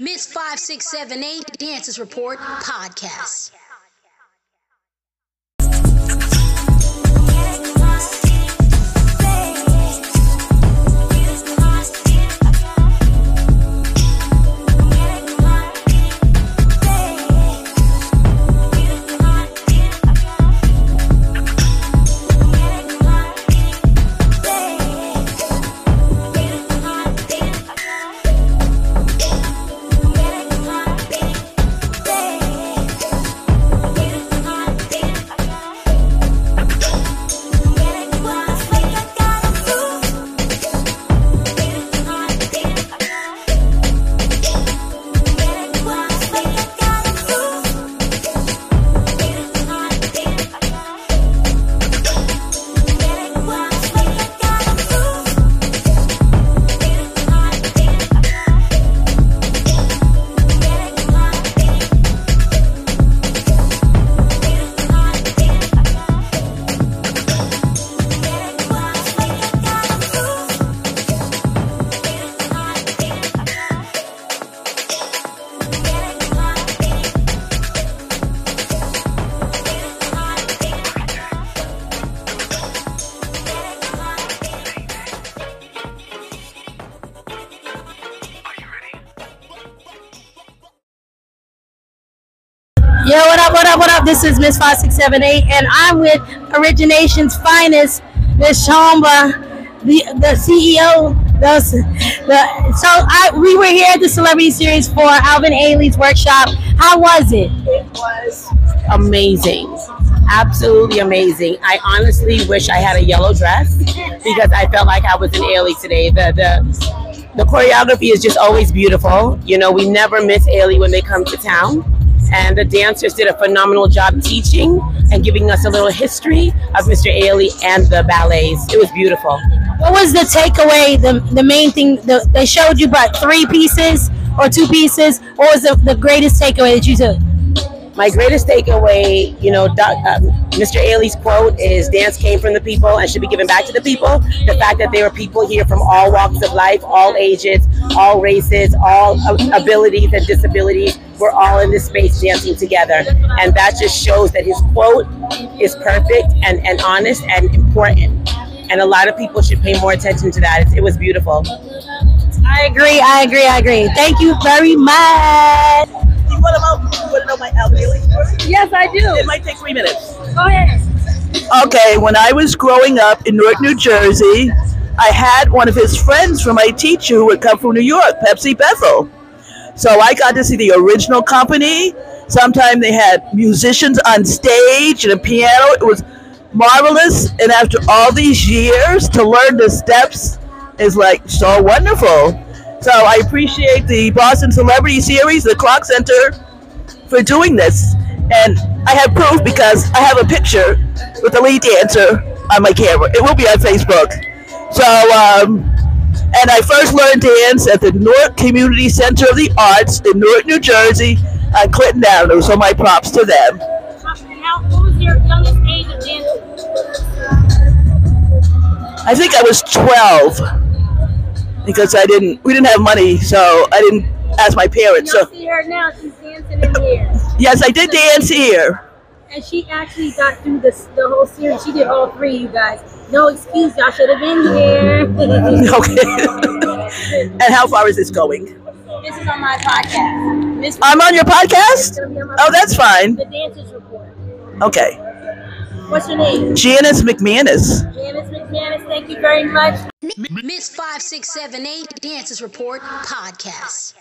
Miss 5678 Dancers Report podcast. Yo, what up, what up, what up? This is Miss 5678, and I'm with OrigiNation's finest, Miss Shaumba, the the CEO. The, so I we were here at the Celebrity Series for Alvin Ailey's workshop. How was it? It was amazing. Absolutely amazing. I honestly wish I had a yellow dress because I felt like I was in Ailey today. The the the choreography is just always beautiful. You know, we never miss Ailey when they come to town. And the dancers did a phenomenal job teaching and giving us a little history of Mr. Ailey and the ballets. It was beautiful. What was the takeaway? The the main thing the, they showed you about three pieces or two pieces. What was the, the greatest takeaway that you took? My greatest takeaway, you know, doc, um, Mr. Ailey's quote is dance came from the people and should be given back to the people. The fact that there were people here from all walks of life, all ages, all races, all abilities and disabilities, we're all in this space dancing together. And that just shows that his quote is perfect and, and honest and important. And a lot of people should pay more attention to that. It, it was beautiful. I agree. I agree. I agree. Thank you very much. You want to know, you want to know my Alvin Ailey story? Yes, I do. It might take three minutes. Go ahead. Okay, when I was growing up in Newark, New Jersey, I had one of his friends from my teacher who would come from New York, Pepsi Bethel. So I got to see the original company. Sometimes they had musicians on stage and a piano. It was marvelous. And after all these years, to learn the steps is like so wonderful. So I appreciate the Boston Celebrity Series, the Clock Center, for doing this. And I have proof because I have a picture with the lead dancer on my camera. It will be on Facebook. So, um, and I first learned dance at the Newark Community Center of the Arts in Newark, New Jersey, on Clinton Avenue. So my props to them. How, what was your youngest age of dancing? I think I was 12 because I didn't. We didn't have money, so I didn't ask my parents. Y'all So see her now. She's dancing in here. yes, I did dance here. And she actually got through this the whole series. She did all three, you guys. No excuse, y'all should have been here. Okay. and how far is this going? this is on my podcast. Miss I'm on your podcast. It's gonna be on Oh, that's fine. The Dancers Report. Okay. What's your name? Janis McManus. Janis McManus. Thank you very much. Miss 5678 Dancers Report podcast.